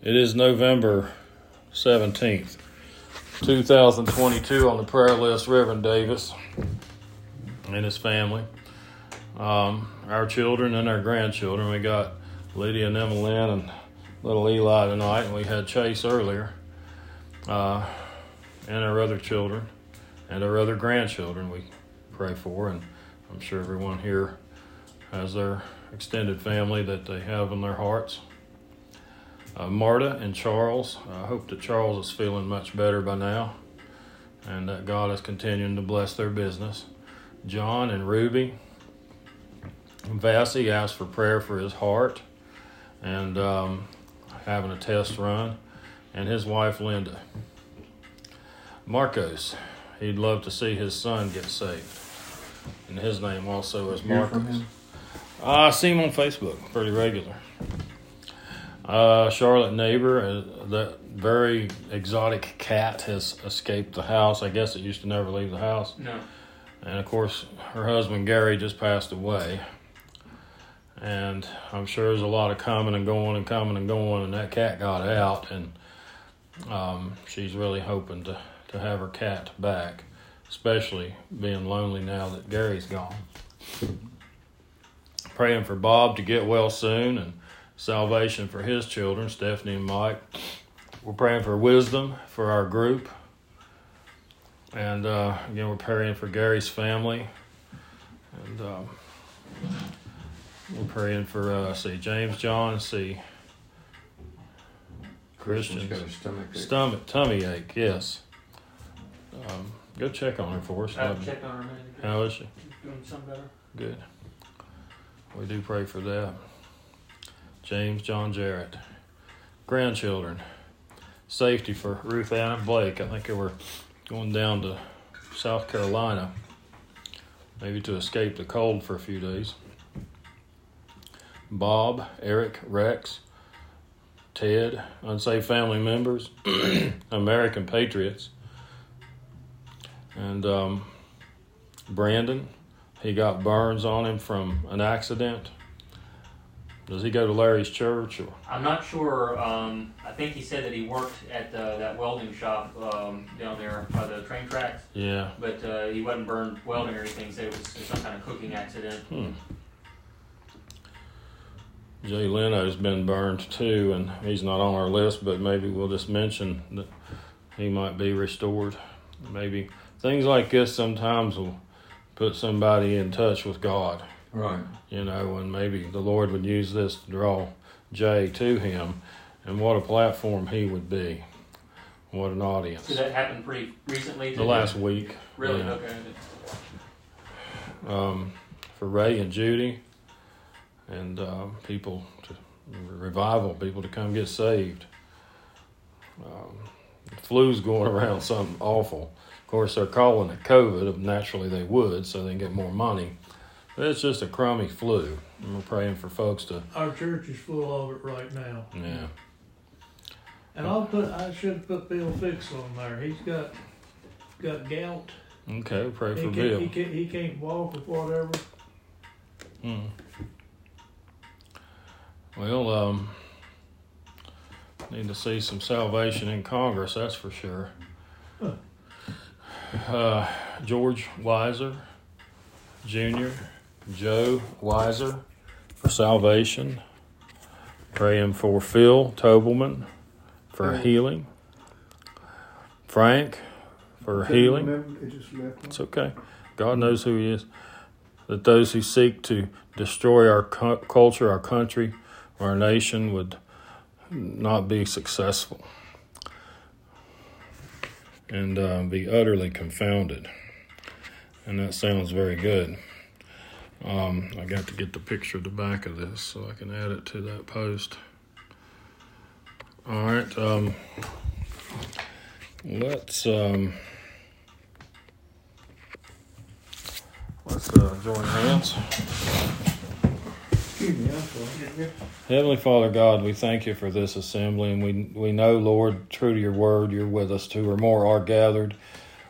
It is November 17th, 2022 on the prayer list, Reverend Davis and his family, um, our children and our grandchildren. We got Lydia and Emmeline and little Eli tonight, and we had Chase earlier, uh, and our other children and our other grandchildren we pray for, and I'm sure everyone here has their extended family that they have in their hearts uh, Marta and Charles. I hope that Charles is feeling much better by now and that God is continuing to bless their business. John and Ruby. Vassy asked for prayer for his heart and um, having a test run, and his wife Linda. Marcos, he'd love to see his son get saved, and his name also is Marcos. I see him on Facebook pretty regular. Uh, Charlotte neighbor, uh, that very exotic cat has escaped the house. I guess it used to never leave the house. No. And of course, her husband Gary just passed away. And I'm sure there's a lot of coming and going and coming and going, and that cat got out, and um, she's really hoping to, to have her cat back, especially being lonely now that Gary's gone. Praying for Bob to get well soon and salvation for his children, Stephanie and Mike. We're praying for wisdom for our group. And uh, again, we're praying for Gary's family. And um, we're praying for, uh, see, James John, see, Christian's got a stomach ache. stomach, tummy ache, yes. Um, go check on her for us. I Love you. checked on her a minute ago. How is she? Doing some better. Good. We do pray for that. James John Jarrett. Grandchildren. Safety for Ruth Ann and Blake. I think they were going down to South Carolina, maybe to escape the cold for a few days. Bob, Eric, Rex, Ted, unsafe family members, American patriots, and um, Brandon. He got burns on him from an accident. Does he go to Larry's church or? I'm not sure. Um, I think he said that he worked at uh, that welding shop um, down there by the train tracks, Yeah. but uh, he wasn't burned welding or anything. So it was some kind of cooking accident. Hmm. Jay Leno's been burned too, and he's not on our list, but maybe we'll just mention that he might be restored. Maybe things like this sometimes will put somebody in touch with God, Right. you know, and maybe the Lord would use this to draw Jay to him, and what a platform he would be. What an audience. So that happened pretty recently. The last week. Really? yeah. Okay. um, for Ray and Judy, and uh, people to revival, people to come get saved. Um, the flu's going around something awful. Of course, they're calling it COVID. Naturally, they would, so they can get more money. It's just a crummy flu. And we're praying for folks to, Our church is full of it right now. yeah. And I'll put, I should put Bill Fix on there. He's got, got gout. Okay, pray He for can't, Bill. he can't, he can't walk or whatever. Mm. Well, um, need to see some salvation in Congress, that's for sure. Huh. Uh, George Weiser Jr., Joe Weiser for salvation. Praying for Phil Tobelman for healing. Frank for healing. Remember, it just left. It's okay. God knows who He is. That those who seek to destroy our cu- culture, our country, our nation would not be successful and uh, be utterly confounded. And that sounds very good. Um, I got to get the picture of the back of this so I can add it to that post. All right. Um, let's. Um, Let's uh, join hands. Excuse me, I'm sorry. Heavenly Father God, we thank you for this assembly, and we we know, Lord, true to your word, you're with us. Two or more are gathered.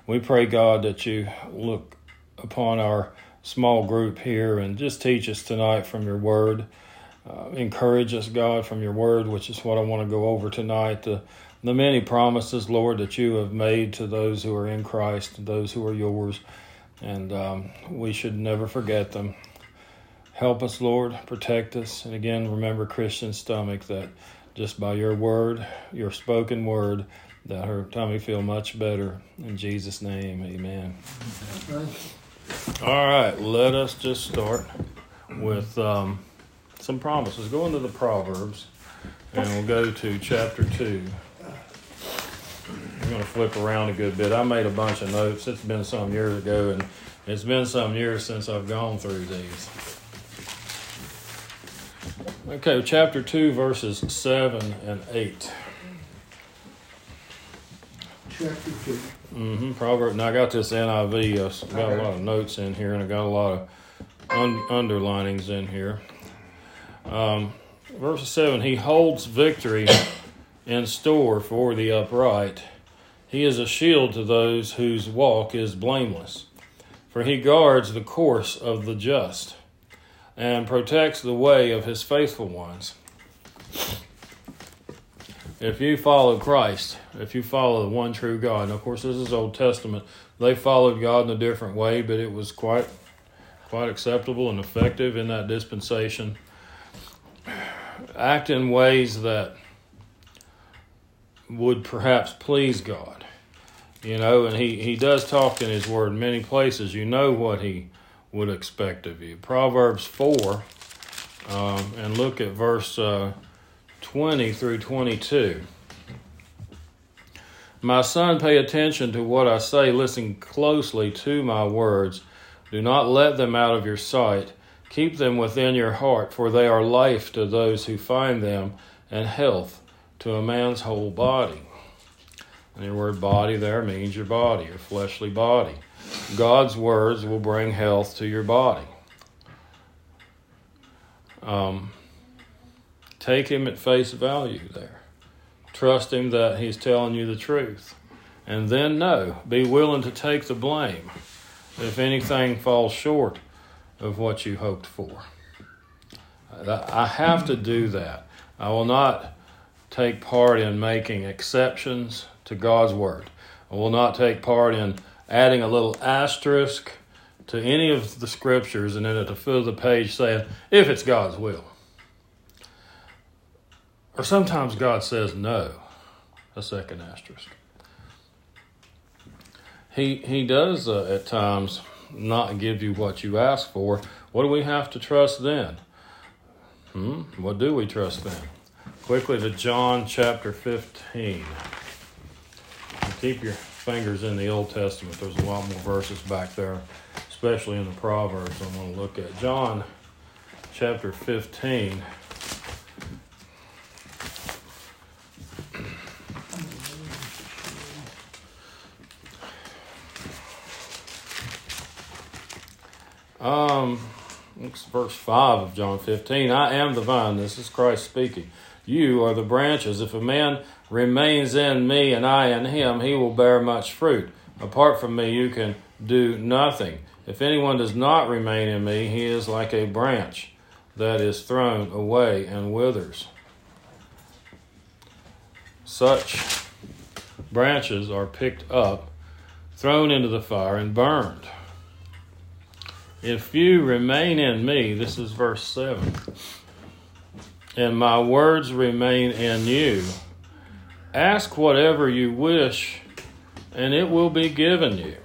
We pray, God, that you look upon our small group here and just teach us tonight from your word. uh, encourage us, God, from your word, which is what I want to go over tonight. The, the many promises, Lord, that you have made to those who are in Christ, those who are yours, and um, we should never forget them. Help us, Lord, protect us. And again, remember Christian's stomach that just by your word, your spoken word, that her tummy feel much better. In Jesus' name, amen. All right, let us just start with um, some promises. Go into the Proverbs, and we'll go to chapter 2. I'm going to flip around a good bit. I made a bunch of notes. It's been some years ago, and it's been some years since I've gone through these. Okay, chapter 2, verses 7 and 8. Chapter two. Mm-hmm. Proverb. Now I got this NIV. I got a lot of notes in here, and I got a lot of un- underlinings in here. Um, verse seven. He holds victory in store for the upright. He is a shield to those whose walk is blameless, for he guards the course of the just, and protects the way of his faithful ones. If you follow Christ, if you follow the one true God, and of course this is Old Testament, they followed God in a different way, but it was quite quite acceptable and effective in that dispensation. Act in ways that would perhaps please God. You know, and he, he does talk in his word in many places. You know what he would expect of you. Proverbs 4, um, and look at verse uh, 20 through 22. My son, pay attention to what I say. Listen closely to my words. Do not let them out of your sight. Keep them within your heart, for they are life to those who find them and health to a man's whole body. And your word body there means your body, your fleshly body. God's words will bring health to your body. Um, take him at face value there. Trust him that he's telling you the truth. And then know, be willing to take the blame if anything falls short of what you hoped for. Uh, I have to do that. I will not take part in making exceptions to God's word. I will not take part in adding a little asterisk to any of the scriptures and then at the foot of the page saying, if it's God's will. Or sometimes God says no, a second asterisk. He, he does uh, at times not give you what you ask for. What do we have to trust then? Hmm? What do we trust then? Quickly to John chapter 15. Keep your fingers in the Old Testament. There's a lot more verses back there, especially in the Proverbs I'm going to look at. John chapter 15. Um, it's verse 5 of John 15. I am the vine. This is Christ speaking. You are the branches. If a man remains in me and I in him, he will bear much fruit. Apart from me, you can do nothing. If anyone does not remain in me, he is like a branch that is thrown away and withers. Such branches are picked up, thrown into the fire, and burned. If you remain in me, this is verse 7, and my words remain in you, ask whatever you wish, and it will be given you.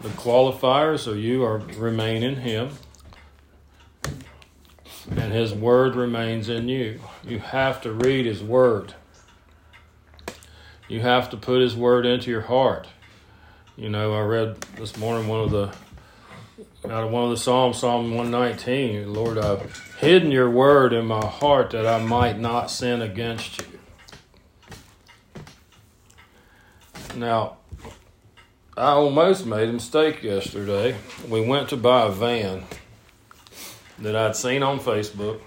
The qualifiers are you are remain in him, and his word remains in you. You have to read his word. You have to put his word into your heart. You know, I read this morning one of the out of one of the Psalms, Psalm 119. Lord, I've hidden your word in my heart that I might not sin against you. Now, I almost made a mistake yesterday. We went to buy a van that I'd seen on Facebook.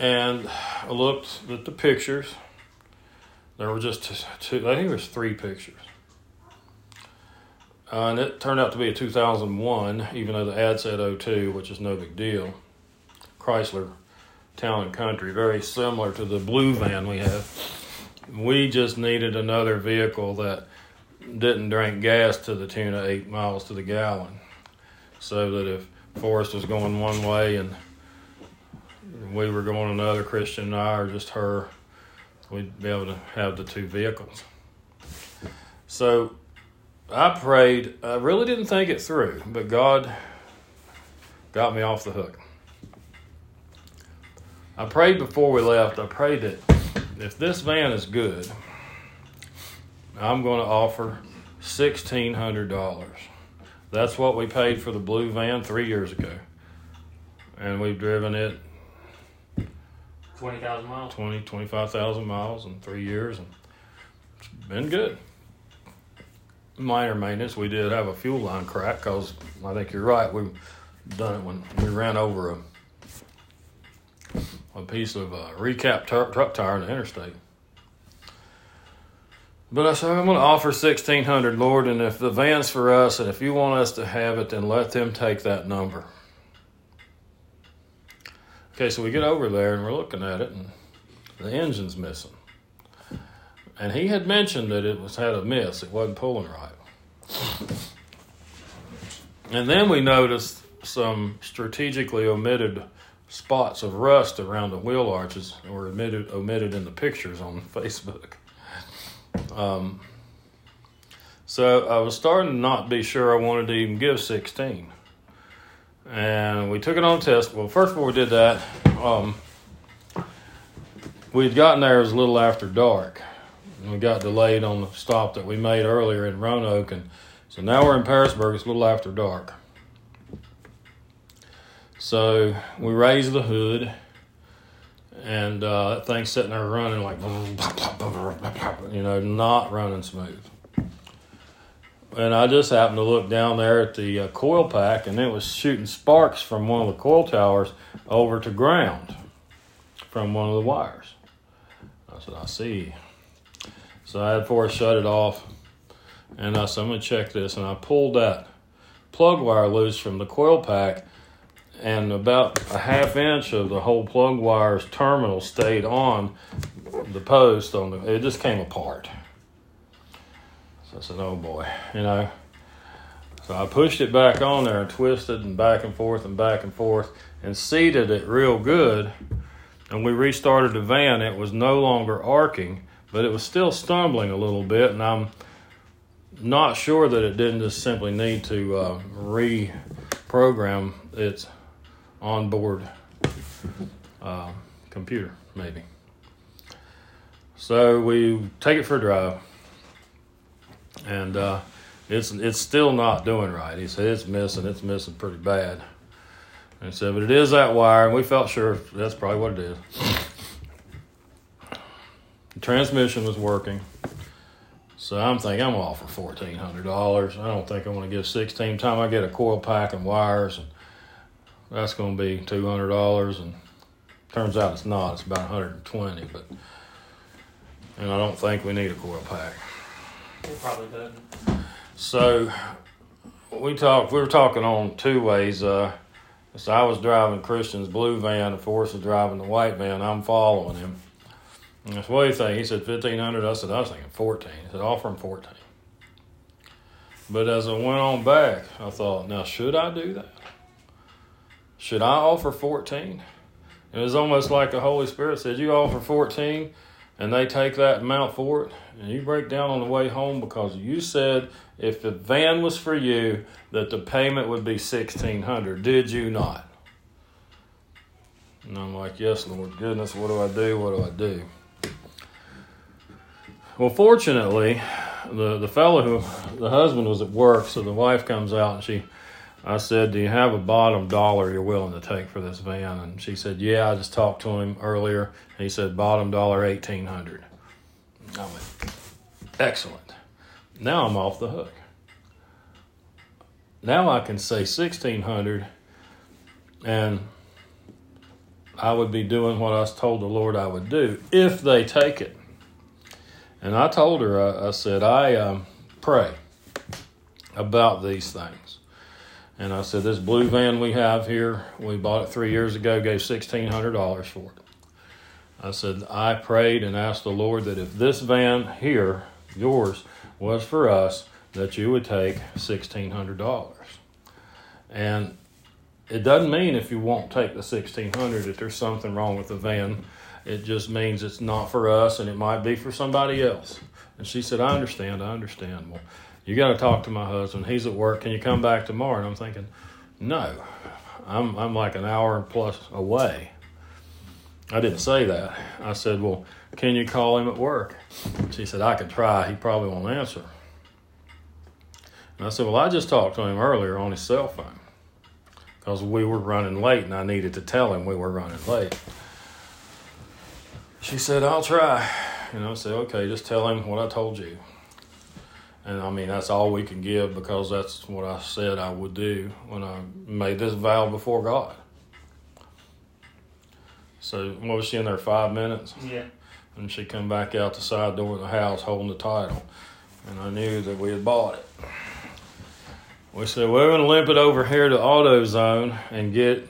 And I looked at the pictures. There were just two, I think it was three pictures. Uh, and it turned out to be a 2001, even though the ad said 02, which is no big deal. Chrysler Town and Country, very similar to the blue van we have. We just needed another vehicle that didn't drink gas to the tune of eight miles to the gallon. So that if Forrest was going one way and we were going another, Christian and I, or just her, we'd be able to have the two vehicles. So I prayed. I really didn't think it through, but God got me off the hook. I prayed before we left. I prayed that if this van is good, I'm going to offer $1,600. That's what we paid for the blue van three years ago. And we've driven it Twenty thousand miles. 20, 25,000 miles in three years, and it's been good. Minor maintenance. We did have a fuel line crack because I think you're right. We've done it when we ran over a a piece of uh, recap truck tire in the interstate. But I said, I'm going to offer 1600 Lord, and if the van's for us, and if you want us to have it, then let them take that number. Okay, so we get over there and we're looking at it, and the engine's missing. And he had mentioned that it was had a miss; it wasn't pulling right. And then we noticed some strategically omitted spots of rust around the wheel arches were omitted omitted in the pictures on Facebook. Um, so I was starting to not be sure I wanted to even give 16 and we took it on test. Well, first before we did that, um, we'd gotten there it was a little after dark, we got delayed on the stop that we made earlier in Roanoke, and so now we're in Pearisburg. It's a little after dark, so we raised the hood, and uh, that thing's sitting there running like, you know, not running smooth and I just happened to look down there at the uh, coil pack, and it was shooting sparks from one of the coil towers over to ground from one of the wires. I said, I see. So I had Forrest shut it off, and uh, I said, I'm going to check this. And I pulled that plug wire loose from the coil pack, and about a half inch of the whole plug wire's terminal stayed on the post. On the, it just came apart. So I said, oh boy, you know. So I pushed it back on there and twisted and back and forth and back and forth and seated it real good. And we restarted the van. It was no longer arcing, but it was still stumbling a little bit. And I'm not sure that it didn't just simply need to uh, reprogram its onboard uh, computer, maybe. So we take it for a drive and uh, it's it's still not doing right. He said it's missing, it's missing pretty bad. And he said, but it is that wire, and we felt sure that's probably what it is. The transmission was working, so I'm thinking I'm gonna offer fourteen hundred dollars. I don't think I want to give sixteen. Time I get a coil pack and wires, and that's gonna be two hundred dollars. And turns out it's not. It's about one hundred and twenty, but and I don't think we need a coil pack. It probably doesn't. So we talked. We were talking on two ways. Uh, so I was driving Christian's blue van, and Forrest was driving the white van. I'm following him. And said, "What do you think?" He said, 1500 I said, "I was thinking 14." He said, "Offer him 14." But as I went on back, I thought, "Now should I do that? Should I offer 14?" It was almost like the Holy Spirit said, "You offer 14." and they take that amount for it, and you break down on the way home because you said if the van was for you that the payment would be sixteen hundred. Did you not? And I'm like, yes, Lord, goodness, what do I do? What do I do? Well, fortunately, the the fellow who the husband was at work, so the wife comes out and she I said, Do you have a bottom dollar you're willing to take for this van? And she said, Yeah, I just talked to him earlier. and He said, Bottom dollar, 1800 I went, Excellent. Now I'm off the hook. Now I can say 1600 and I would be doing what I was told the Lord I would do if they take it. And I told her, I, I said, I um, pray about these things. And I said, This blue van we have here, we bought it three years ago, gave $1,600 for it. I said, I prayed and asked the Lord that if this van here, yours, was for us, that you would take $1,600. And it doesn't mean if you won't take the 1600 that there's something wrong with the van. It just means it's not for us and it might be for somebody else. And she said, I understand, I understand. Well, you got to talk to my husband. He's at work. Can you come back tomorrow? And I'm thinking, no, I'm, I'm like an hour plus away. I didn't say that. I said, well, can you call him at work? She said, I could try. He probably won't answer. And I said, well, I just talked to him earlier on his cell phone because we were running late and I needed to tell him we were running late. She said, I'll try. And I said, okay, just tell him what I told you. And I mean, that's all we can give because that's what I said I would do when I made this vow before God. So, what was she in there, five minutes? Yeah. And she come back out the side door of the house holding the title. And I knew that we had bought it. We said, we're going to limp it over here to AutoZone and get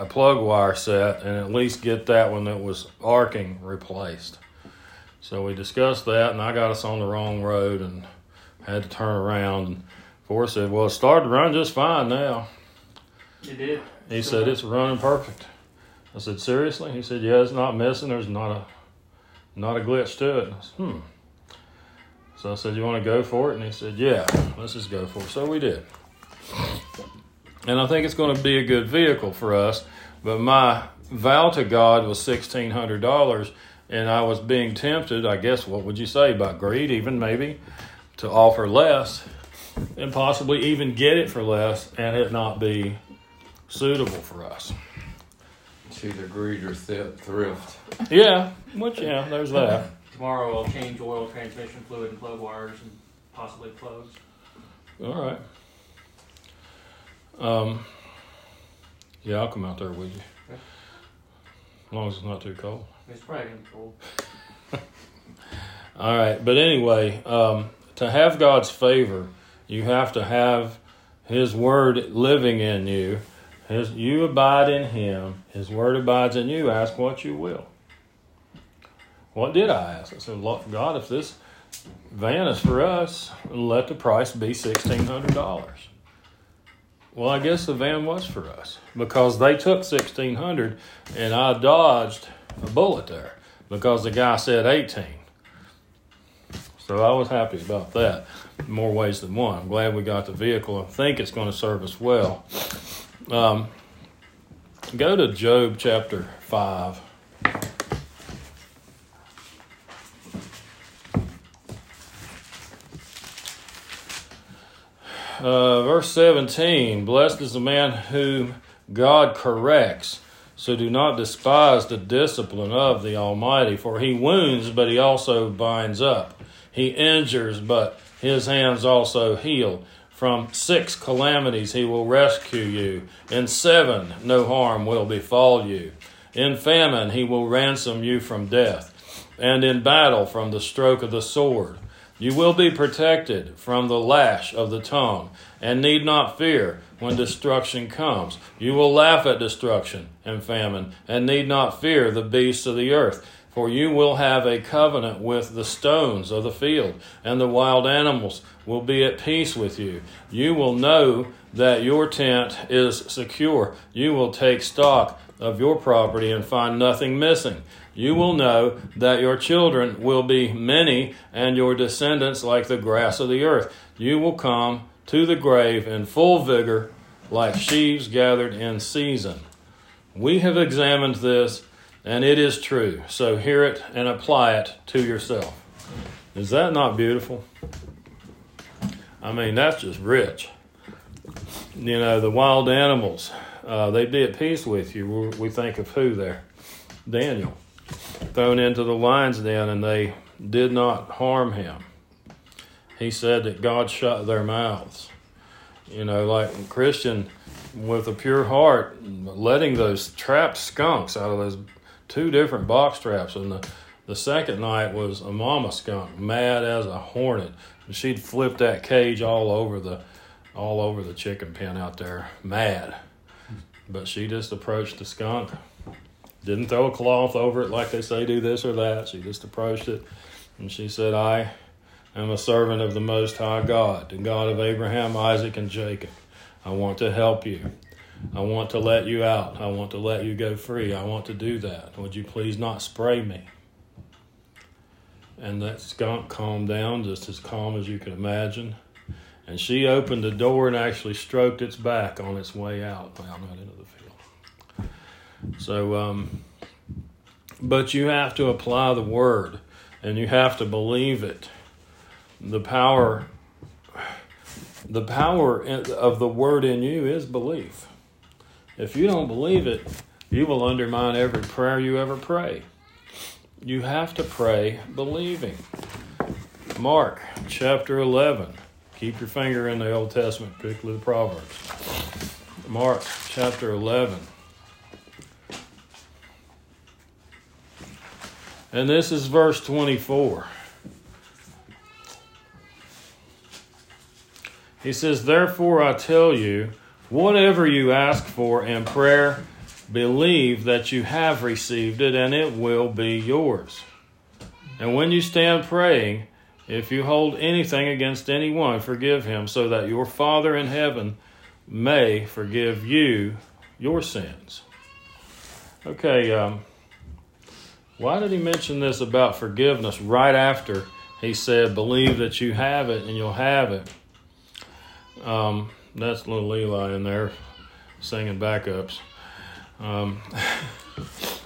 a plug wire set and at least get that one that was arcing replaced. So we discussed that, and I got us on the wrong road and had to turn around. And Forrest said, Well, it started to run just fine now. It did. He said, It's running perfect. I said, Seriously? He said, Yeah, it's not missing. There's not a not a glitch to it. I said, hmm. So I said, You want to go for it? And he said, Yeah, let's just go for it. So we did. And I think it's going to be a good vehicle for us. But my vow to God was $1,600, and I was being tempted, I guess, what would you say, by greed, even maybe, to offer less and possibly even get it for less and it not be suitable for us. It's either greed or th- thrift. Yeah, which, yeah, there's that. Tomorrow I'll change oil, transmission fluid, and plug wires, and possibly plugs. All right. Um, yeah, I'll come out there with you. As long as it's not too cold. It's probably be cold. All right, but anyway, um, to have God's favor, you have to have His Word living in you. His, you abide in Him. His Word abides in you. Ask what you will. What did I ask? I said, "Lord, God, if this van is for us, let the price be sixteen hundred dollars. Well, I guess the van was for us because they took sixteen hundred, and I dodged a bullet there because the guy said eighteen. So I was happy about that. More ways than one. I'm glad we got the vehicle. I think it's going to serve us well. Um, go to Job chapter five. Uh, verse 17 Blessed is the man whom God corrects. So do not despise the discipline of the Almighty, for he wounds, but he also binds up. He injures, but his hands also heal. From six calamities he will rescue you. In seven no harm will befall you. In famine he will ransom you from death, and in battle from the stroke of the sword. You will be protected from the lash of the tongue, and need not fear when destruction comes. You will laugh at destruction and famine, and need not fear the beasts of the earth. For you will have a covenant with the stones of the field, and the wild animals will be at peace with you. You will know that your tent is secure. You will take stock of your property and find nothing missing. You will know that your children will be many, and your descendants like the grass of the earth. You will come to the grave in full vigor, like sheaves gathered in season. We have examined this, and it is true. So hear it and apply it to yourself. Is that not beautiful? I mean, that's just rich. You know, the wild animals, uh, they'd be at peace with you. We- think of who there? Daniel. Thrown into the lion's den, and they did not harm him. He said that God shut their mouths. You know, like Christian with a pure heart, letting those trapped skunks out of those two different box traps. And the, the second night was a mama skunk, mad as a hornet. And she'd flip that cage all over the all over the chicken pen out there, mad. But she just approached the skunk. Didn't throw a cloth over it like they say do this or that. She just approached it and she said, I am a servant of the Most High God, the God of Abraham, Isaac, and Jacob. I want to help you. I want to let you out. I want to let you go free. I want to do that. Would you please not spray me? And that skunk calmed down, just as calm as you could imagine. And she opened the door and actually stroked its back on its way out, well, not into. So, um, but you have to apply the word and you have to believe it. The power, the power of the word in you is belief. If you don't believe it, you will undermine every prayer you ever pray. You have to pray believing. Mark chapter 11. Keep your finger in the Old Testament, particularly the Proverbs. Mark chapter 11. And this is verse 24. He says, Therefore I tell you, whatever you ask for in prayer, believe that you have received it and it will be yours. And when you stand praying, if you hold anything against anyone, forgive him, so that your Father in heaven may forgive you your sins. Okay, um, why did he mention this about forgiveness right after he said, Believe that you have it and you'll have it? Um, that's little Eli in there singing backups. Um,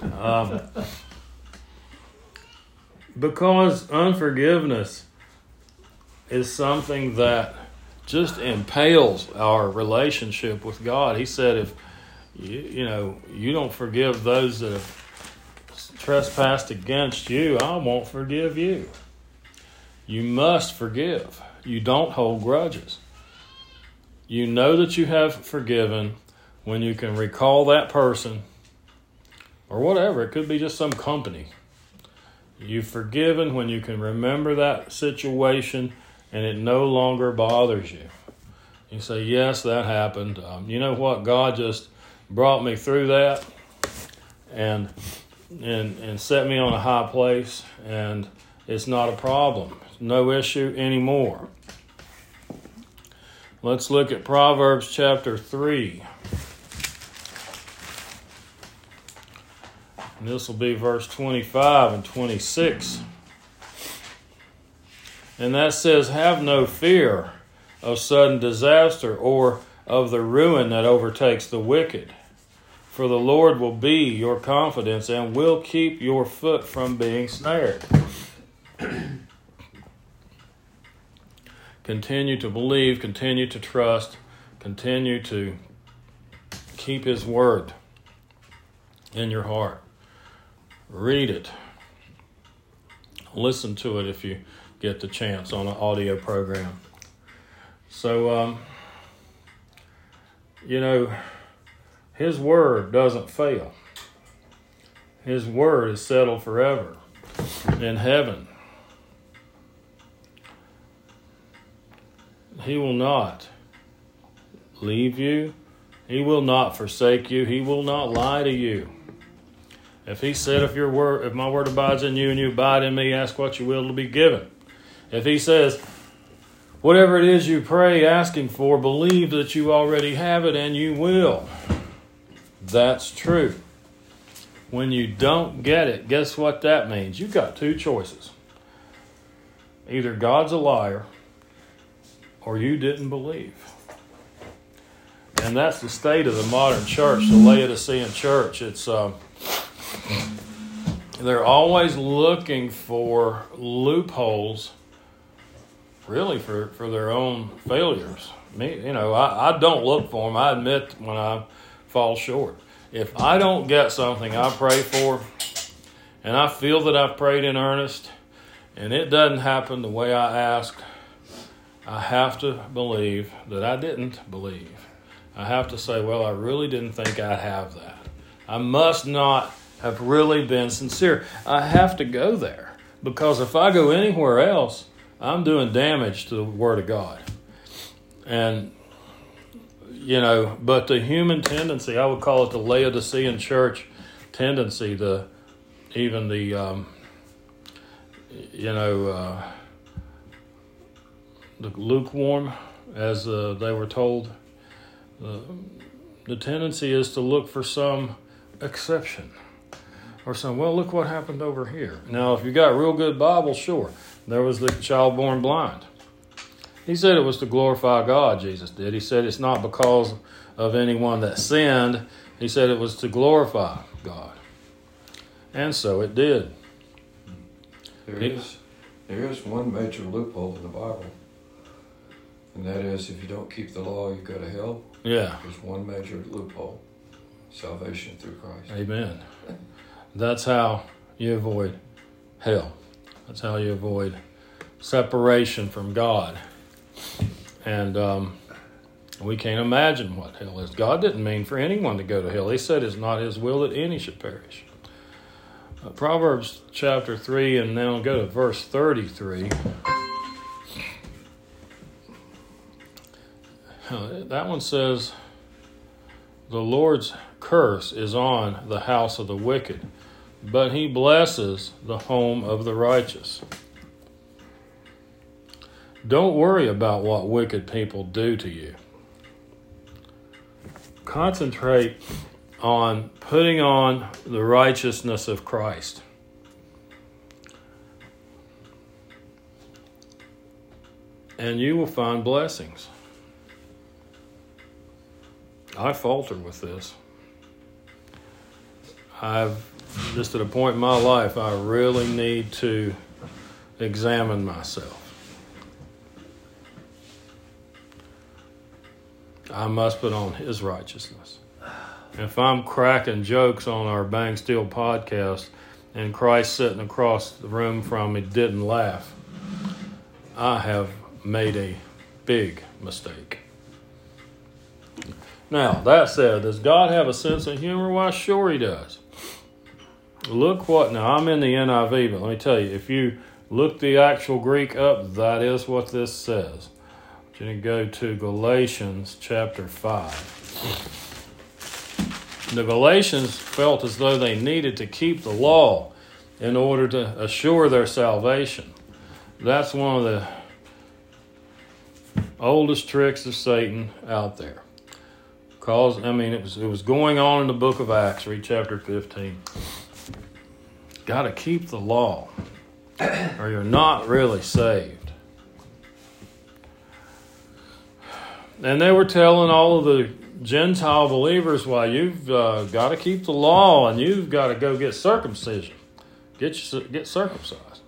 um, because unforgiveness is something that just impales our relationship with God. He said, if you, you know you don't forgive those that have trespassed against you, I won't forgive you. You must forgive. You don't hold grudges. You know that you have forgiven when you can recall that person or whatever. It could be just some company. You've forgiven when you can remember that situation and it no longer bothers you. You say, Yes, that happened. Um, you know what? God just brought me through that and, and, and set me on a high place, and it's not a problem. No issue anymore. Let's look at Proverbs chapter 3. And this will be verse 25 and 26. And that says, Have no fear of sudden disaster or of the ruin that overtakes the wicked. For the Lord will be your confidence and will keep your foot from being snared. continue to believe, continue to trust, continue to keep His word in your heart. Read it. Listen to it if you get the chance on an audio program. So, um, you know, His Word doesn't fail. His Word is settled forever in heaven. He will not leave you. He will not forsake you. He will not lie to you. If he said, if your word, if my word abides in you and you abide in me, ask what you will to be given. If he says, whatever it is you pray asking for, believe that you already have it and you will. That's true. When you don't get it, guess what that means? You've got two choices. Either God's a liar or you didn't believe. And that's the state of the modern church, the Laodicean church. It's um, they're always looking for loopholes, really for, for their own failures. Me, you know, I, I don't look for them. I admit when I fall short. If I don't get something I pray for, and I feel that I've prayed in earnest, and it doesn't happen the way I asked, I have to believe that I didn't believe. I have to say, well, I really didn't think I'd have that. I must not have really been sincere. I have to go there because if I go anywhere else, I'm doing damage to the Word of God. And you know, but the human tendency, I would call it the Laodicean church tendency, the even the um, you know uh, the lukewarm, as uh, they were told. The, the tendency is to look for some exception or some, well, look what happened over here. Now, if you got real good Bible, sure. There was the child born blind. He said it was to glorify God, Jesus did. He said it's not because of anyone that sinned. He said it was to glorify God. And so it did. There is, there is one major loophole in the Bible, and that is if you don't keep the law, you go to hell. Yeah. There's one major loophole salvation through Christ. Amen. That's how you avoid hell. That's how you avoid separation from God. And um, we can't imagine what hell is. God didn't mean for anyone to go to hell. He said it's not His will that any should perish. Uh, Proverbs chapter 3, and now go to verse 33. Uh, that one says, The Lord's curse is on the house of the wicked, but he blesses the home of the righteous. Don't worry about what wicked people do to you. Concentrate on putting on the righteousness of Christ. And you will find blessings. I falter with this. I've just at a point in my life, I really need to examine myself. I must put on His righteousness. If I'm cracking jokes on our Bang Steel podcast and Christ sitting across the room from me didn't laugh, I have made a big mistake. Now, that said, does God have a sense of humor? Why, sure He does. Look what, now I'm in the NIV, but let me tell you, if you look the actual Greek up, that is what this says. Going to go to Galatians chapter 5. The Galatians felt as though they needed to keep the law in order to assure their salvation. That's one of the oldest tricks of Satan out there. Cause I mean it was it was going on in the book of Acts, read chapter 15. Got to keep the law, or you're not really saved. And they were telling all of the Gentile believers, "Why you've uh, got to keep the law, and you've got to go get circumcision, get your, get circumcised,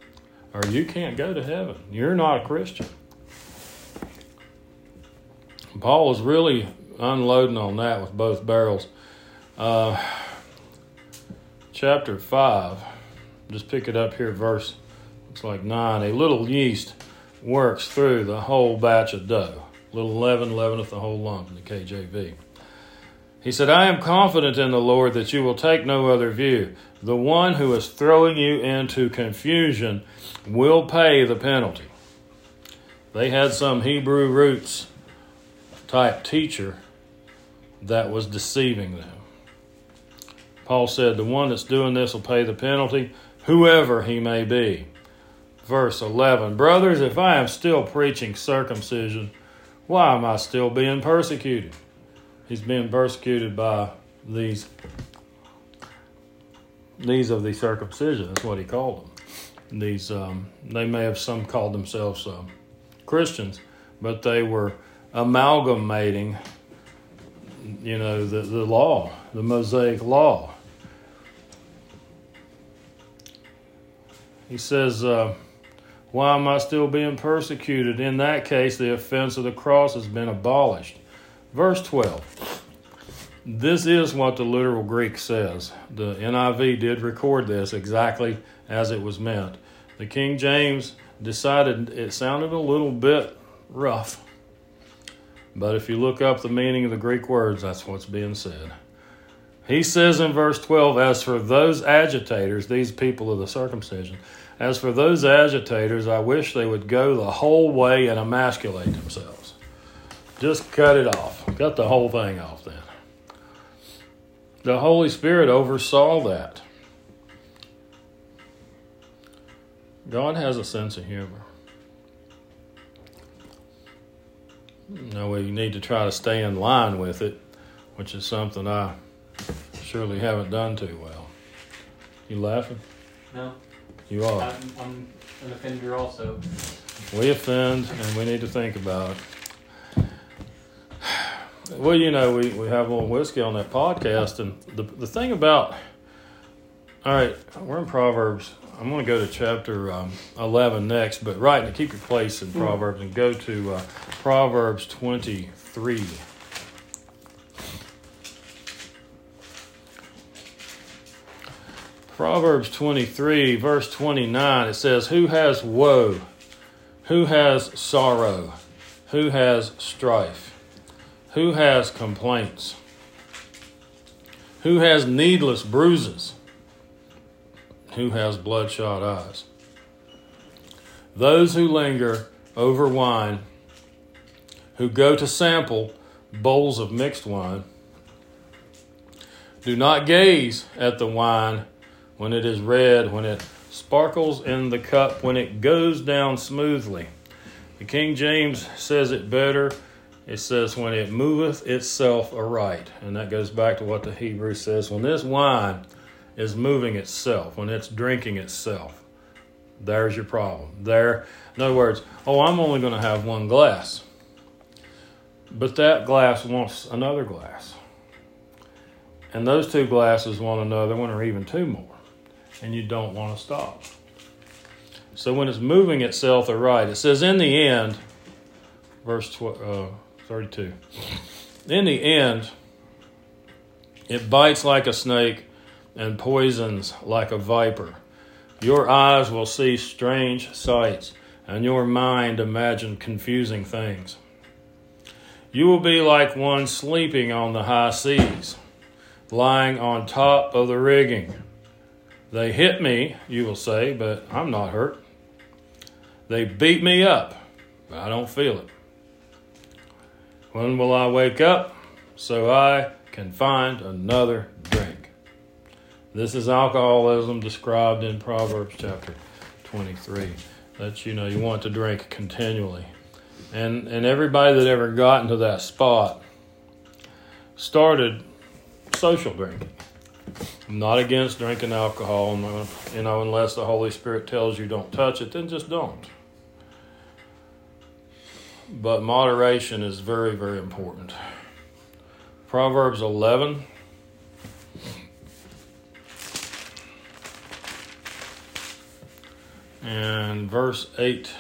or you can't go to heaven. You're not a Christian." Paul was really unloading on that with both barrels. Uh, chapter 5, just pick it up here, verse, looks like 9. A little yeast works through the whole batch of dough. Little leaven leaveneth the whole lump in the KJV. He said, I am confident in the Lord that you will take no other view. The one who is throwing you into confusion will pay the penalty. They had some Hebrew roots type teacher that was deceiving them. Paul said, The one that's doing this will pay the penalty, whoever he may be. Verse 11 Brothers, if I am still preaching circumcision, why am I still being persecuted? He's being persecuted by these these of the circumcision. That's what he called them. These um, they may have some called themselves um, Christians, but they were amalgamating, you know, the, the law, the Mosaic law. He says, uh, Why am I still being persecuted? In that case, the offense of the cross has been abolished. Verse 12. This is what the literal Greek says. The NIV did record this exactly as it was meant. The King James decided it sounded a little bit rough. But if you look up the meaning of the Greek words, that's what's being said. He says in verse 12, As for those agitators, these people of the circumcision, as for those agitators, I wish they would go the whole way and emasculate themselves. Just cut it off. Cut the whole thing off then. The Holy Spirit oversaw that. God has a sense of humor. No, we need to try to stay in line with it, which is something I surely haven't done too well. You laughing? No, You are. I'm, I'm an offender also. We offend, and we need to think about it. Well, you know, we, we have a little whiskey on that podcast, and the, the thing about, all right, we're in Proverbs. I'm going to go to chapter um, 11 next, but right now, keep your place in Proverbs and go to uh, Proverbs 23. Proverbs 23, verse 29, it says, Who has woe? Who has sorrow? Who has strife? Who has complaints? Who has needless bruises? Who has bloodshot eyes? Those who linger over wine, who go to sample bowls of mixed wine, do not gaze at the wine when it is red, when it sparkles in the cup, when it goes down smoothly. The King James says it better. It says, when it moveth itself aright. And that goes back to what the Hebrew says. When this wine is moving itself, when it's drinking itself, there's your problem. There, in other words, oh, I'm only going to have one glass. But that glass wants another glass. And those two glasses want another one or even two more. And you don't want to stop. So when it's moving itself aright, it says, in the end, verse 12, uh, 32, in the end, it bites like a snake and poisons like a viper. Your eyes will see strange sights, and your mind imagine confusing things. You will be like one sleeping on the high seas, lying on top of the rigging. They hit me, you will say, but I'm not hurt. They beat me up, but I don't feel it. When will I wake up so I can find another drink? This is alcoholism described in Proverbs chapter 23. That you know you want to drink continually. And and everybody that ever got into that spot started social drinking. I'm not against drinking alcohol, you know, unless the Holy Spirit tells you don't touch it, then just don't. But moderation is very, very important. Proverbs 11. And verse 8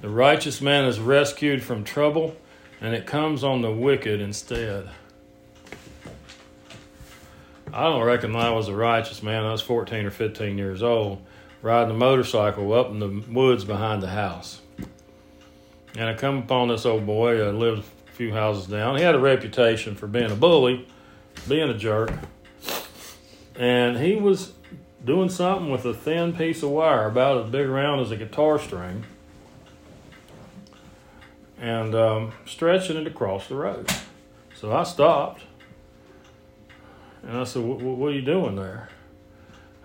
The righteous man is rescued from trouble, and it comes on the wicked instead. I don't reckon I was a righteous man. I was 14 or 15 years old, riding a motorcycle up in the woods behind the house. And I come upon this old boy that lived a few houses down. He had a reputation for being a bully, being a jerk. And he was doing something with a thin piece of wire about as big around as a guitar string and um, stretching it across the road. So I stopped and I said, What are you doing there?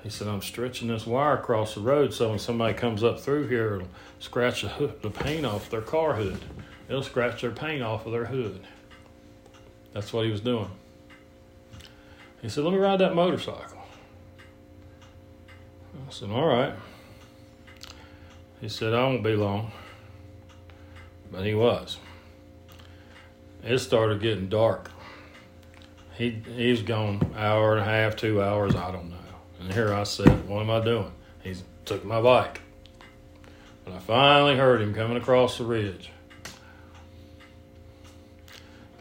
He said, I'm stretching this wire across the road so when somebody comes up through here, it'll scratch the, hood, the paint off their car hood. It'll scratch their paint off of their hood. That's what he was doing. He said, Let me ride that motorcycle. I said, All right. He said, I won't be long. But he was. It started getting dark. He he's gone hour and a half, two hours, I don't know. And here I said, What am I doing? He took my bike. And I finally heard him coming across the ridge.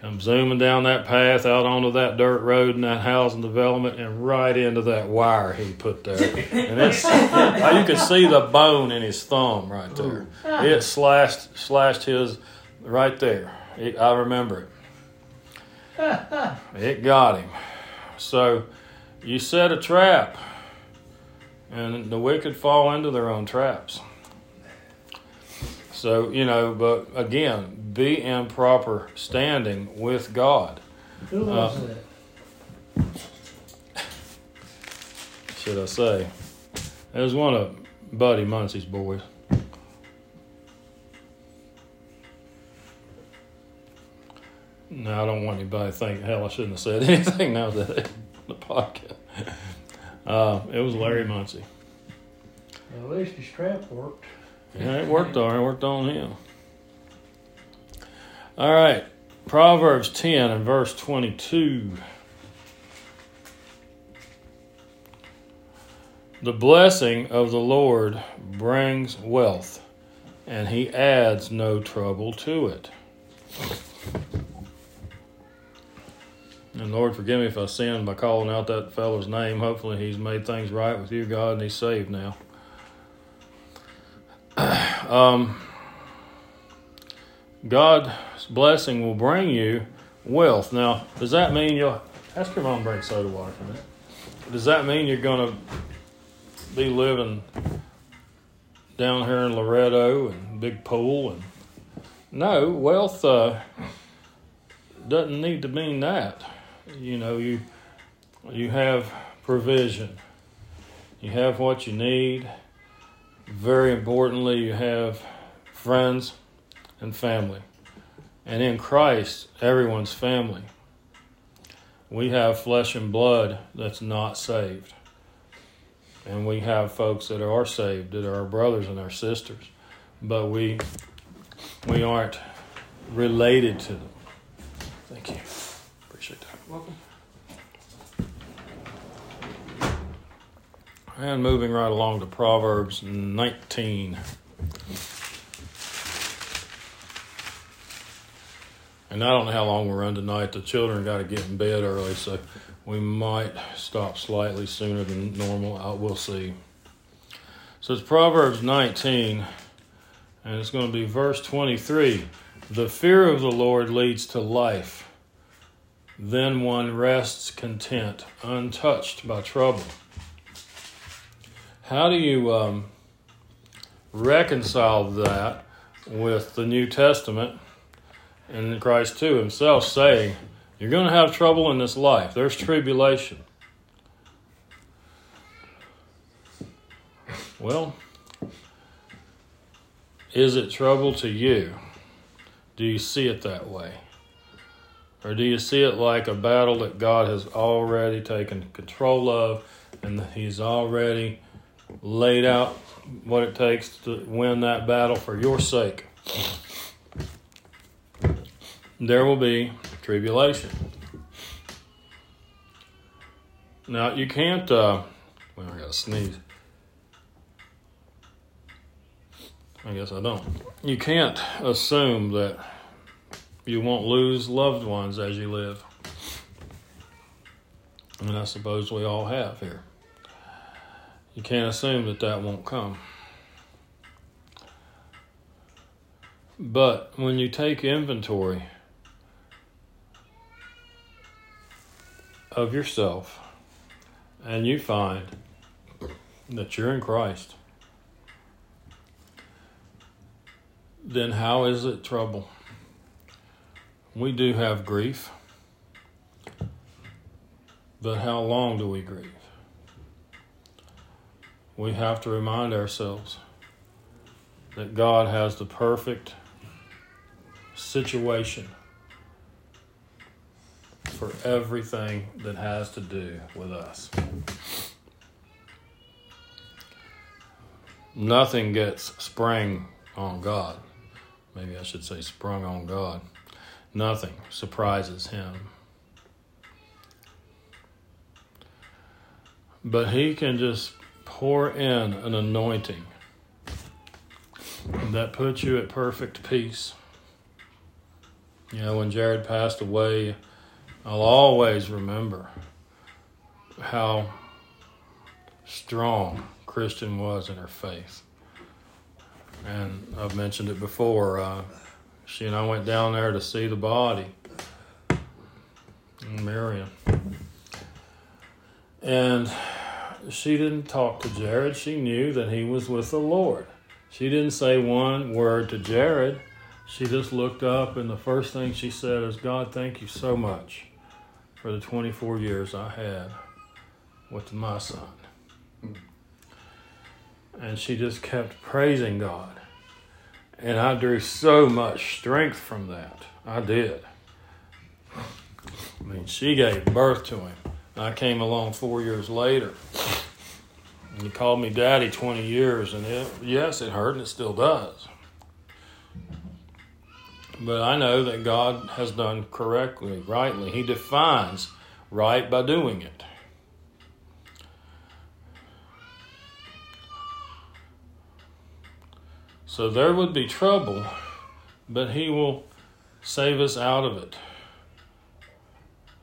Come zooming down that path out onto that dirt road and that housing development and right into that wire he put there. And it's you could see the bone in his thumb right there. It slashed slashed his right there. It, I remember it. It got him. So you set a trap and the wicked fall into their own traps. So, you know, but again, be in proper standing with God. Who was Uh, that? should I say. It was one of Buddy Muncie's boys. No, I don't want anybody to think, hell, I shouldn't have said anything now that the podcast. Uh, it was Larry Muncie. At least his trap worked. Yeah, it worked on it worked on him. All right, Proverbs 10 and verse 22. The blessing of the Lord brings wealth, and he adds no trouble to it. And Lord, forgive me if I sinned by calling out that fellow's name. Hopefully, he's made things right with you, God, and he's saved now. Um, God's blessing will bring you wealth. Now, does that mean you'll ask your mom to bring soda water for me? Does that mean you're going to be living down here in Loretto and big pool and no wealth uh, doesn't need to mean that. You know, you you have provision. You have what you need. Very importantly, you have friends and family. And in Christ, everyone's family. We have flesh and blood that's not saved. And we have folks that are saved, that are our brothers and our sisters. But we we aren't related to them. Thank you. Welcome. And moving right along to Proverbs 19. And I don't know how long we'll run tonight. The children got to get in bed early, so we might stop slightly sooner than normal. I, we'll see. So it's Proverbs 19, and it's going to be verse 23. The fear of the Lord leads to life. Then one rests content, untouched by trouble. How do you um, reconcile that with the New Testament and Christ too himself saying, You're going to have trouble in this life? There's tribulation. Well, is it trouble to you? Do you see it that way? Or do you see it like a battle that God has already taken control of and He's already laid out what it takes to win that battle for your sake. There will be tribulation. Now, you can't, uh, well, I gotta sneeze. I guess I don't. You can't assume that you won't lose loved ones as you live. And I suppose we all have here. You can't assume that that won't come. But when you take inventory of yourself and you find that you're in Christ, then how is it trouble? We do have grief, but how long do we grieve? we have to remind ourselves that God has the perfect situation for everything that has to do with us. Nothing gets sprang on God. Maybe I should say sprung on God. Nothing surprises him. But he can just pour in an anointing that puts you at perfect peace. You know, when Jared passed away, I'll always remember how strong Christian was in her faith. And I've mentioned it before. Uh, she and I went down there to see the body, Marion. And she didn't talk to Jared. She knew that he was with the Lord. She didn't say one word to Jared. She just looked up, and the first thing she said is, God, thank you so much for the 24 years I had with my son. And she just kept praising God. And I drew so much strength from that. I did. I mean, she gave birth to him. I came along four years later. And he called me daddy 20 years, and it, yes, it hurt, and it still does. But I know that God has done correctly, rightly. He defines right by doing it. So there would be trouble, but He will save us out of it.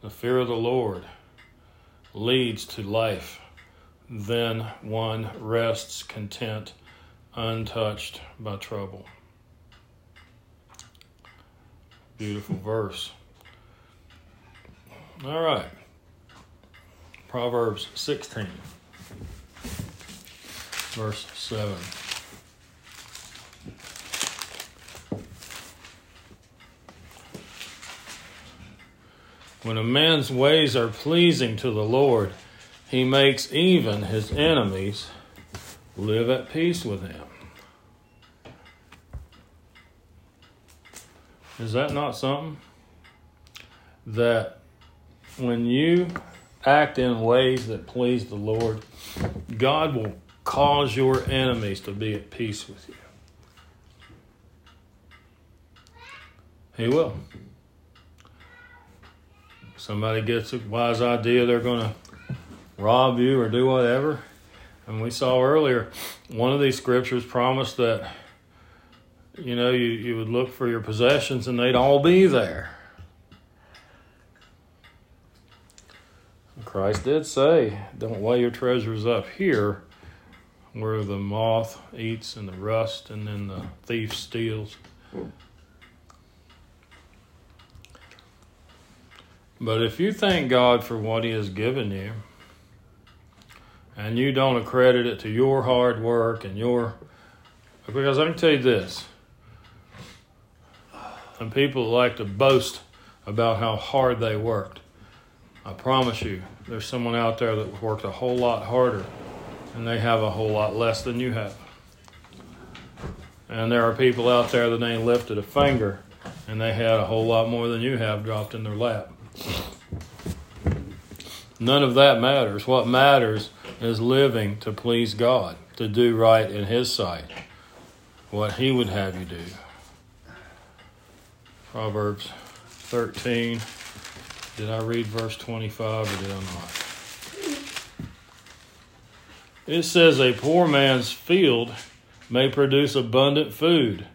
The fear of the Lord leads to life. Then one rests content, untouched by trouble. Beautiful verse. All right. Proverbs 16, verse 7. When a man's ways are pleasing to the Lord, he makes even his enemies live at peace with him. Is that not something? That when you act in ways that please the Lord, God will cause your enemies to be at peace with you. He will. Somebody gets a wise idea they're going to rob you or do whatever. And we saw earlier, one of these scriptures promised that, you know, you, you would look for your possessions and they'd all be there. Christ did say, Don't lay your treasures up here where the moth eats and the rust and then the thief steals. But if you thank God for what He has given you, and you don't accredit it to your hard work and your. Because I can tell you this, and people like to boast about how hard they worked. I promise you, there's someone out there that worked a whole lot harder, and they have a whole lot less than you have. And there are people out there that ain't lifted a finger, and they had a whole lot more than you have dropped in their lap. None of that matters. What matters is living to please God, to do right in His sight, what He would have you do. Proverbs 13. Did I read verse 25 or did I not? It says, A poor man's field may produce abundant food,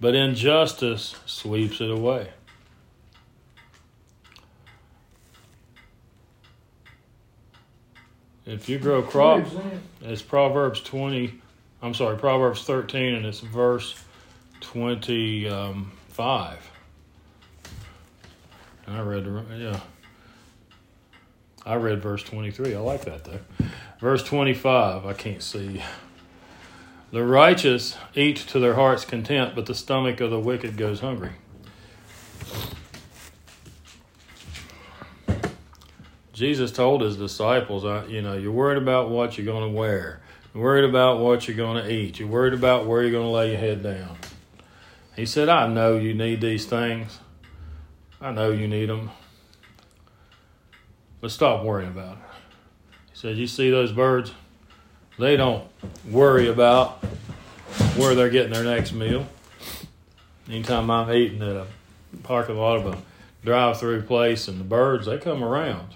but injustice sweeps it away. If you grow crops, it's Proverbs 20, I'm sorry, Proverbs 13, and it's verse 25. Um, I read, yeah. I read verse 23. I like that though. Verse 25, I can't see. The righteous eat to their heart's content, but the stomach of the wicked goes hungry. Jesus told his disciples, uh, you know, you're worried about what you're going to wear. You're worried about what you're going to eat. You're worried about where you're going to lay your head down. He said, I know you need these things. I know you need them. But stop worrying about it. He said, You see those birds? They don't worry about where they're getting their next meal. Anytime I'm eating at a parking lot of a drive through place and the birds, they come around.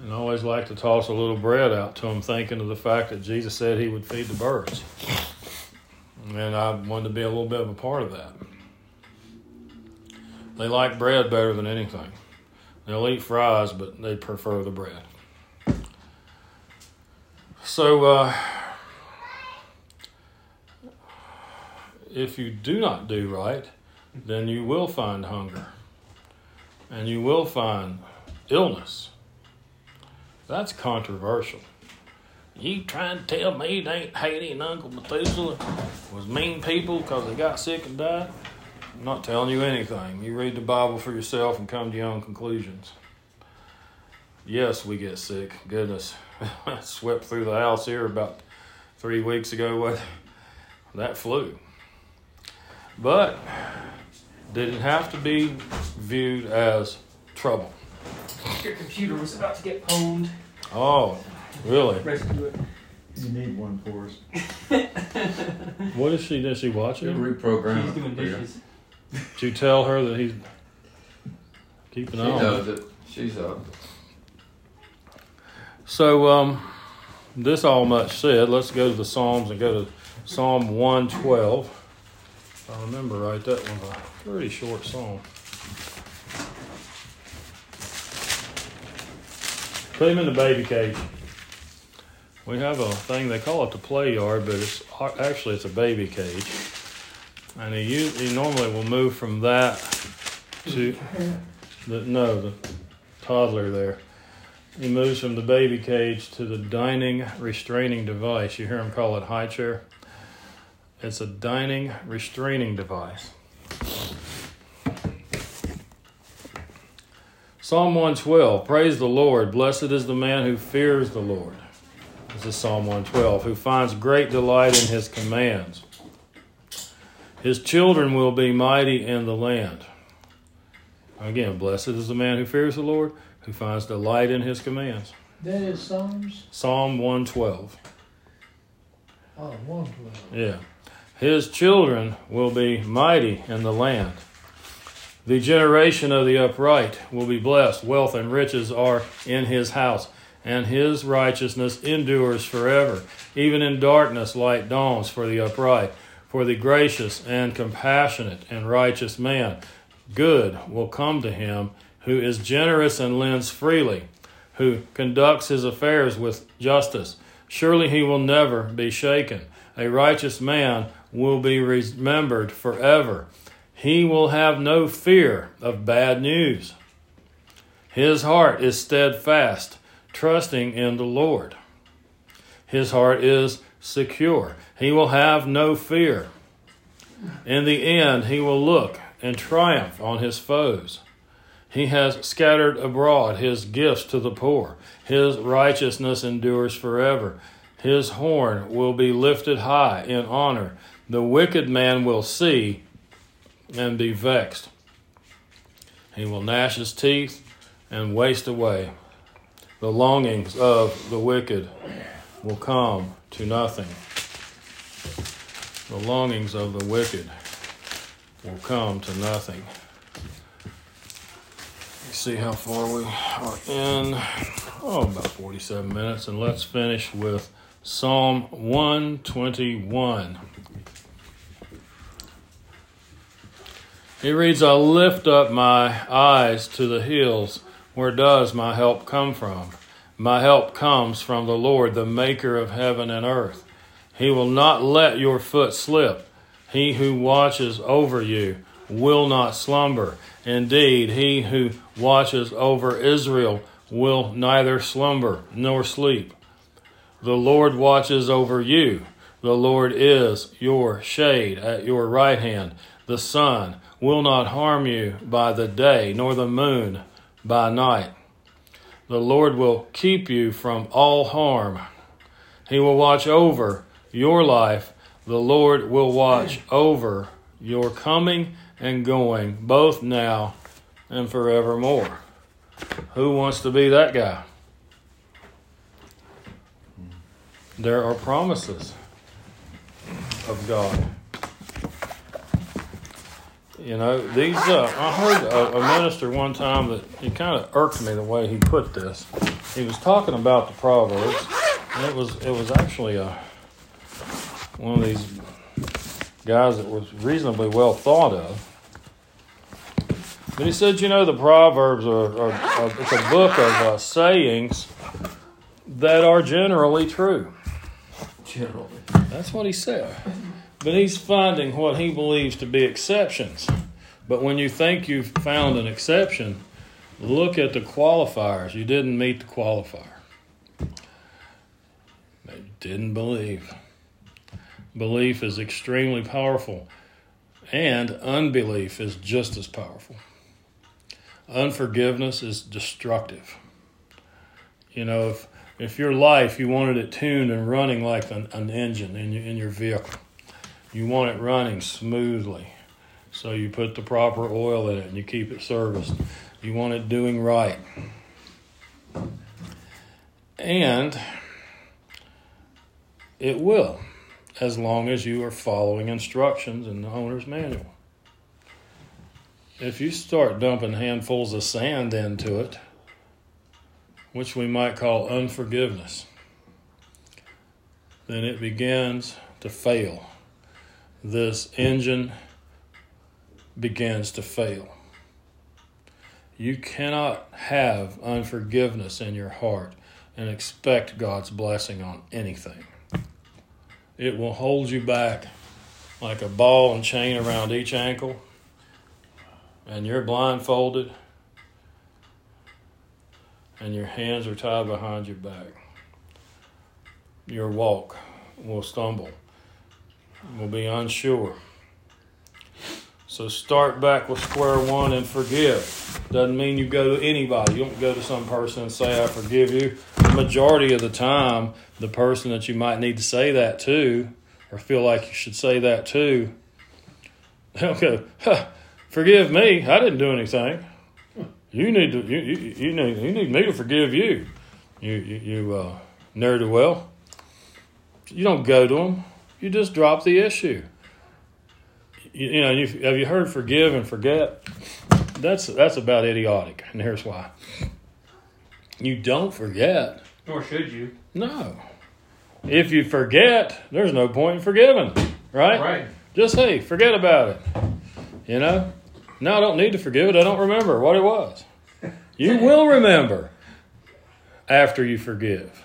And I always like to toss a little bread out to them, thinking of the fact that Jesus said he would feed the birds. And I wanted to be a little bit of a part of that. They like bread better than anything. They'll eat fries, but they prefer the bread. So, uh, if you do not do right, then you will find hunger and you will find illness. That's controversial. You trying to tell me it ain't Haiti and Uncle Methuselah was mean people because they got sick and died? I'm not telling you anything. You read the Bible for yourself and come to your own conclusions. Yes, we get sick. Goodness. I swept through the house here about three weeks ago with that flu. But did it have to be viewed as trouble? Your computer was about to get pwned. Oh, really? Rescue it. You need one for us. What is she? Is she watching? Should it? reprogram She's it doing for you. dishes. Did you tell her that he's keeping She on? knows it. She's up. So, um, this all much said, let's go to the Psalms and go to Psalm 112. If I remember right, that was a pretty short psalm. Put him in the baby cage. We have a thing they call it the play yard, but it's actually it's a baby cage, and he he normally will move from that to the no the toddler there. He moves from the baby cage to the dining restraining device. You hear him call it high chair. It's a dining restraining device. Psalm 112 Praise the Lord. Blessed is the man who fears the Lord. This is Psalm 112. Who finds great delight in his commands. His children will be mighty in the land. Again, blessed is the man who fears the Lord, who finds delight in his commands. That is Psalms, Psalm 112. oh, one twelve. Yeah. His children will be mighty in the land. The generation of the upright will be blessed. Wealth and riches are in his house, and his righteousness endures forever. Even in darkness, light dawns for the upright. For the gracious and compassionate and righteous man, good will come to him who is generous and lends freely, who conducts his affairs with justice. Surely he will never be shaken. A righteous man will be remembered forever. He will have no fear of bad news. His heart is steadfast, trusting in the Lord. His heart is secure. He will have no fear. In the end, he will look and triumph on his foes. He has scattered abroad his gifts to the poor. His righteousness endures forever. His horn will be lifted high in honor. The wicked man will see and be vexed. He will gnash his teeth and waste away. The longings of the wicked will come to nothing. The longings of the wicked will come to nothing. See how far we are in. Oh, about 47 minutes. And let's finish with Psalm 121. He reads, I lift up my eyes to the hills. Where does my help come from? My help comes from the Lord, the maker of heaven and earth. He will not let your foot slip. He who watches over you will not slumber. Indeed, he who watches over Israel will neither slumber nor sleep. The Lord watches over you. The Lord is your shade at your right hand. The sun will not harm you by the day, nor the moon by night. The Lord will keep you from all harm. He will watch over your life. The Lord will watch over your coming and going, both now and forevermore. Who wants to be that guy? There are promises of God. You know, these, uh, I heard a, a minister one time that he kind of irked me the way he put this. He was talking about the Proverbs, and it was, it was actually a, one of these guys that was reasonably well thought of. But he said, you know, the Proverbs are, are, are it's a book of uh, sayings that are generally true. Generally. That's what he said. But he's finding what he believes to be exceptions. But when you think you've found an exception, look at the qualifiers. You didn't meet the qualifier. They didn't believe. Belief is extremely powerful, and unbelief is just as powerful. Unforgiveness is destructive. You know, if if your life you wanted it tuned and running like an, an engine in your, in your vehicle, you want it running smoothly. So you put the proper oil in it and you keep it serviced. You want it doing right. And it will, as long as you are following instructions in the owner's manual. If you start dumping handfuls of sand into it, which we might call unforgiveness, then it begins to fail. This engine begins to fail. You cannot have unforgiveness in your heart and expect God's blessing on anything. It will hold you back like a ball and chain around each ankle, and you're blindfolded, and your hands are tied behind your back. Your walk will stumble, will be unsure. So start back with square one and forgive. Doesn't mean you go to anybody. You don't go to some person and say, I forgive you. The majority of the time, the person that you might need to say that to, or feel like you should say that to, they'll go, huh, forgive me. I didn't do anything. You need to you, you, you need you need me to forgive you. You you, you uh, well. You don't go to them. You just drop the issue you, you know, have you heard forgive and forget? That's that's about idiotic, and here's why. You don't forget. Nor should you. No. If you forget, there's no point in forgiving, right? Right. Just hey, forget about it. You know. No, I don't need to forgive it. I don't remember what it was. You will remember after you forgive.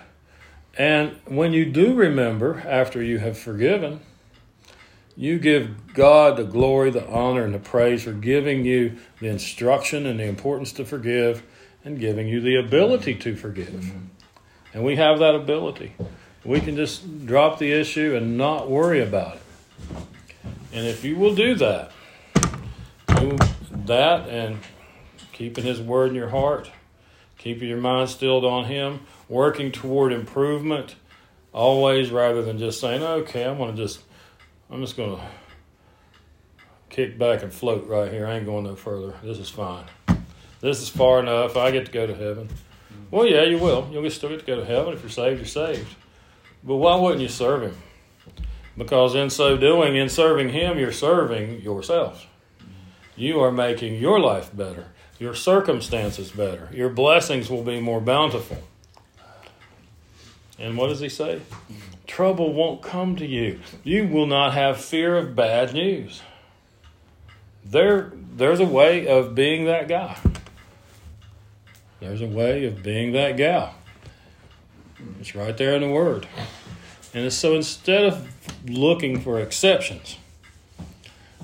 And when you do remember after you have forgiven, you give God the glory, the honor, and the praise for giving you the instruction and the importance to forgive and giving you the ability to forgive. And we have that ability. We can just drop the issue and not worry about it. And if you will do that, do that and keeping His word in your heart, keeping your mind stilled on Him, working toward improvement, always rather than just saying, okay, I'm going to just I'm just going to kick back and float right here. I ain't going no further. This is fine. This is far enough. I get to go to heaven. Mm-hmm. Well, yeah, you will. You'll still get to go to heaven. If you're saved, you're saved. But why wouldn't you serve Him? Because in so doing, in serving Him, you're serving yourself. Mm-hmm. You are making your life better, your circumstances better, your blessings will be more bountiful. And what does He say? trouble won't come to you. You will not have fear of bad news. There, there's a way of being that guy. There's a way of being that gal. It's right there in the Word. And so instead of looking for exceptions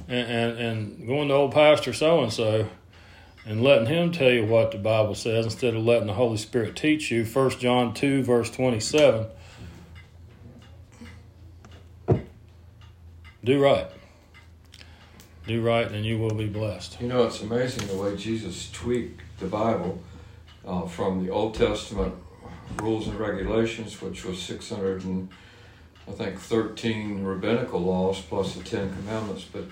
and, and, and going to old pastor so and so and letting him tell you what the Bible says instead of letting the Holy Spirit teach you, 1 John 2, verse 27 Do right. Do right, and you will be blessed. You know, it's amazing the way Jesus tweaked the Bible uh, from the Old Testament rules and regulations, which was 600 and I think 13 rabbinical laws plus the Ten Commandments. But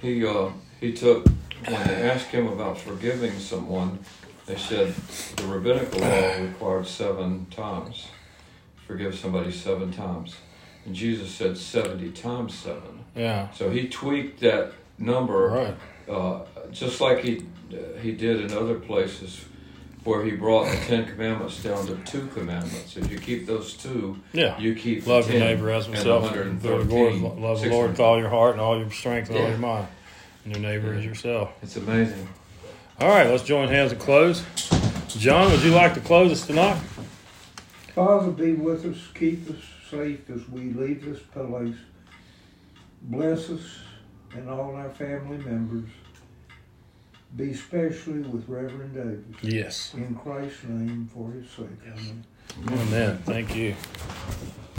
he uh, he took when they asked him about forgiving someone, they said the rabbinical law required seven times. Forgive somebody seven times. And Jesus said 70 times 7. Yeah. So he tweaked that number right. uh, just like he, uh, he did in other places where he brought the Ten Commandments down to two commandments. If you keep those two, yeah. you keep love your neighbor as himself. Love the Lord with all your heart and all your strength and yeah. all your mind, and your neighbor yeah. as yourself. It's amazing. All right, let's join hands and close. John, would you like to close us tonight? Father, be with us, keep us safe as we leave this place. Bless us and all our family members. Be especially with Reverend Davis. Yes. In Christ's name, for his sake. Amen. Amen. Thank you.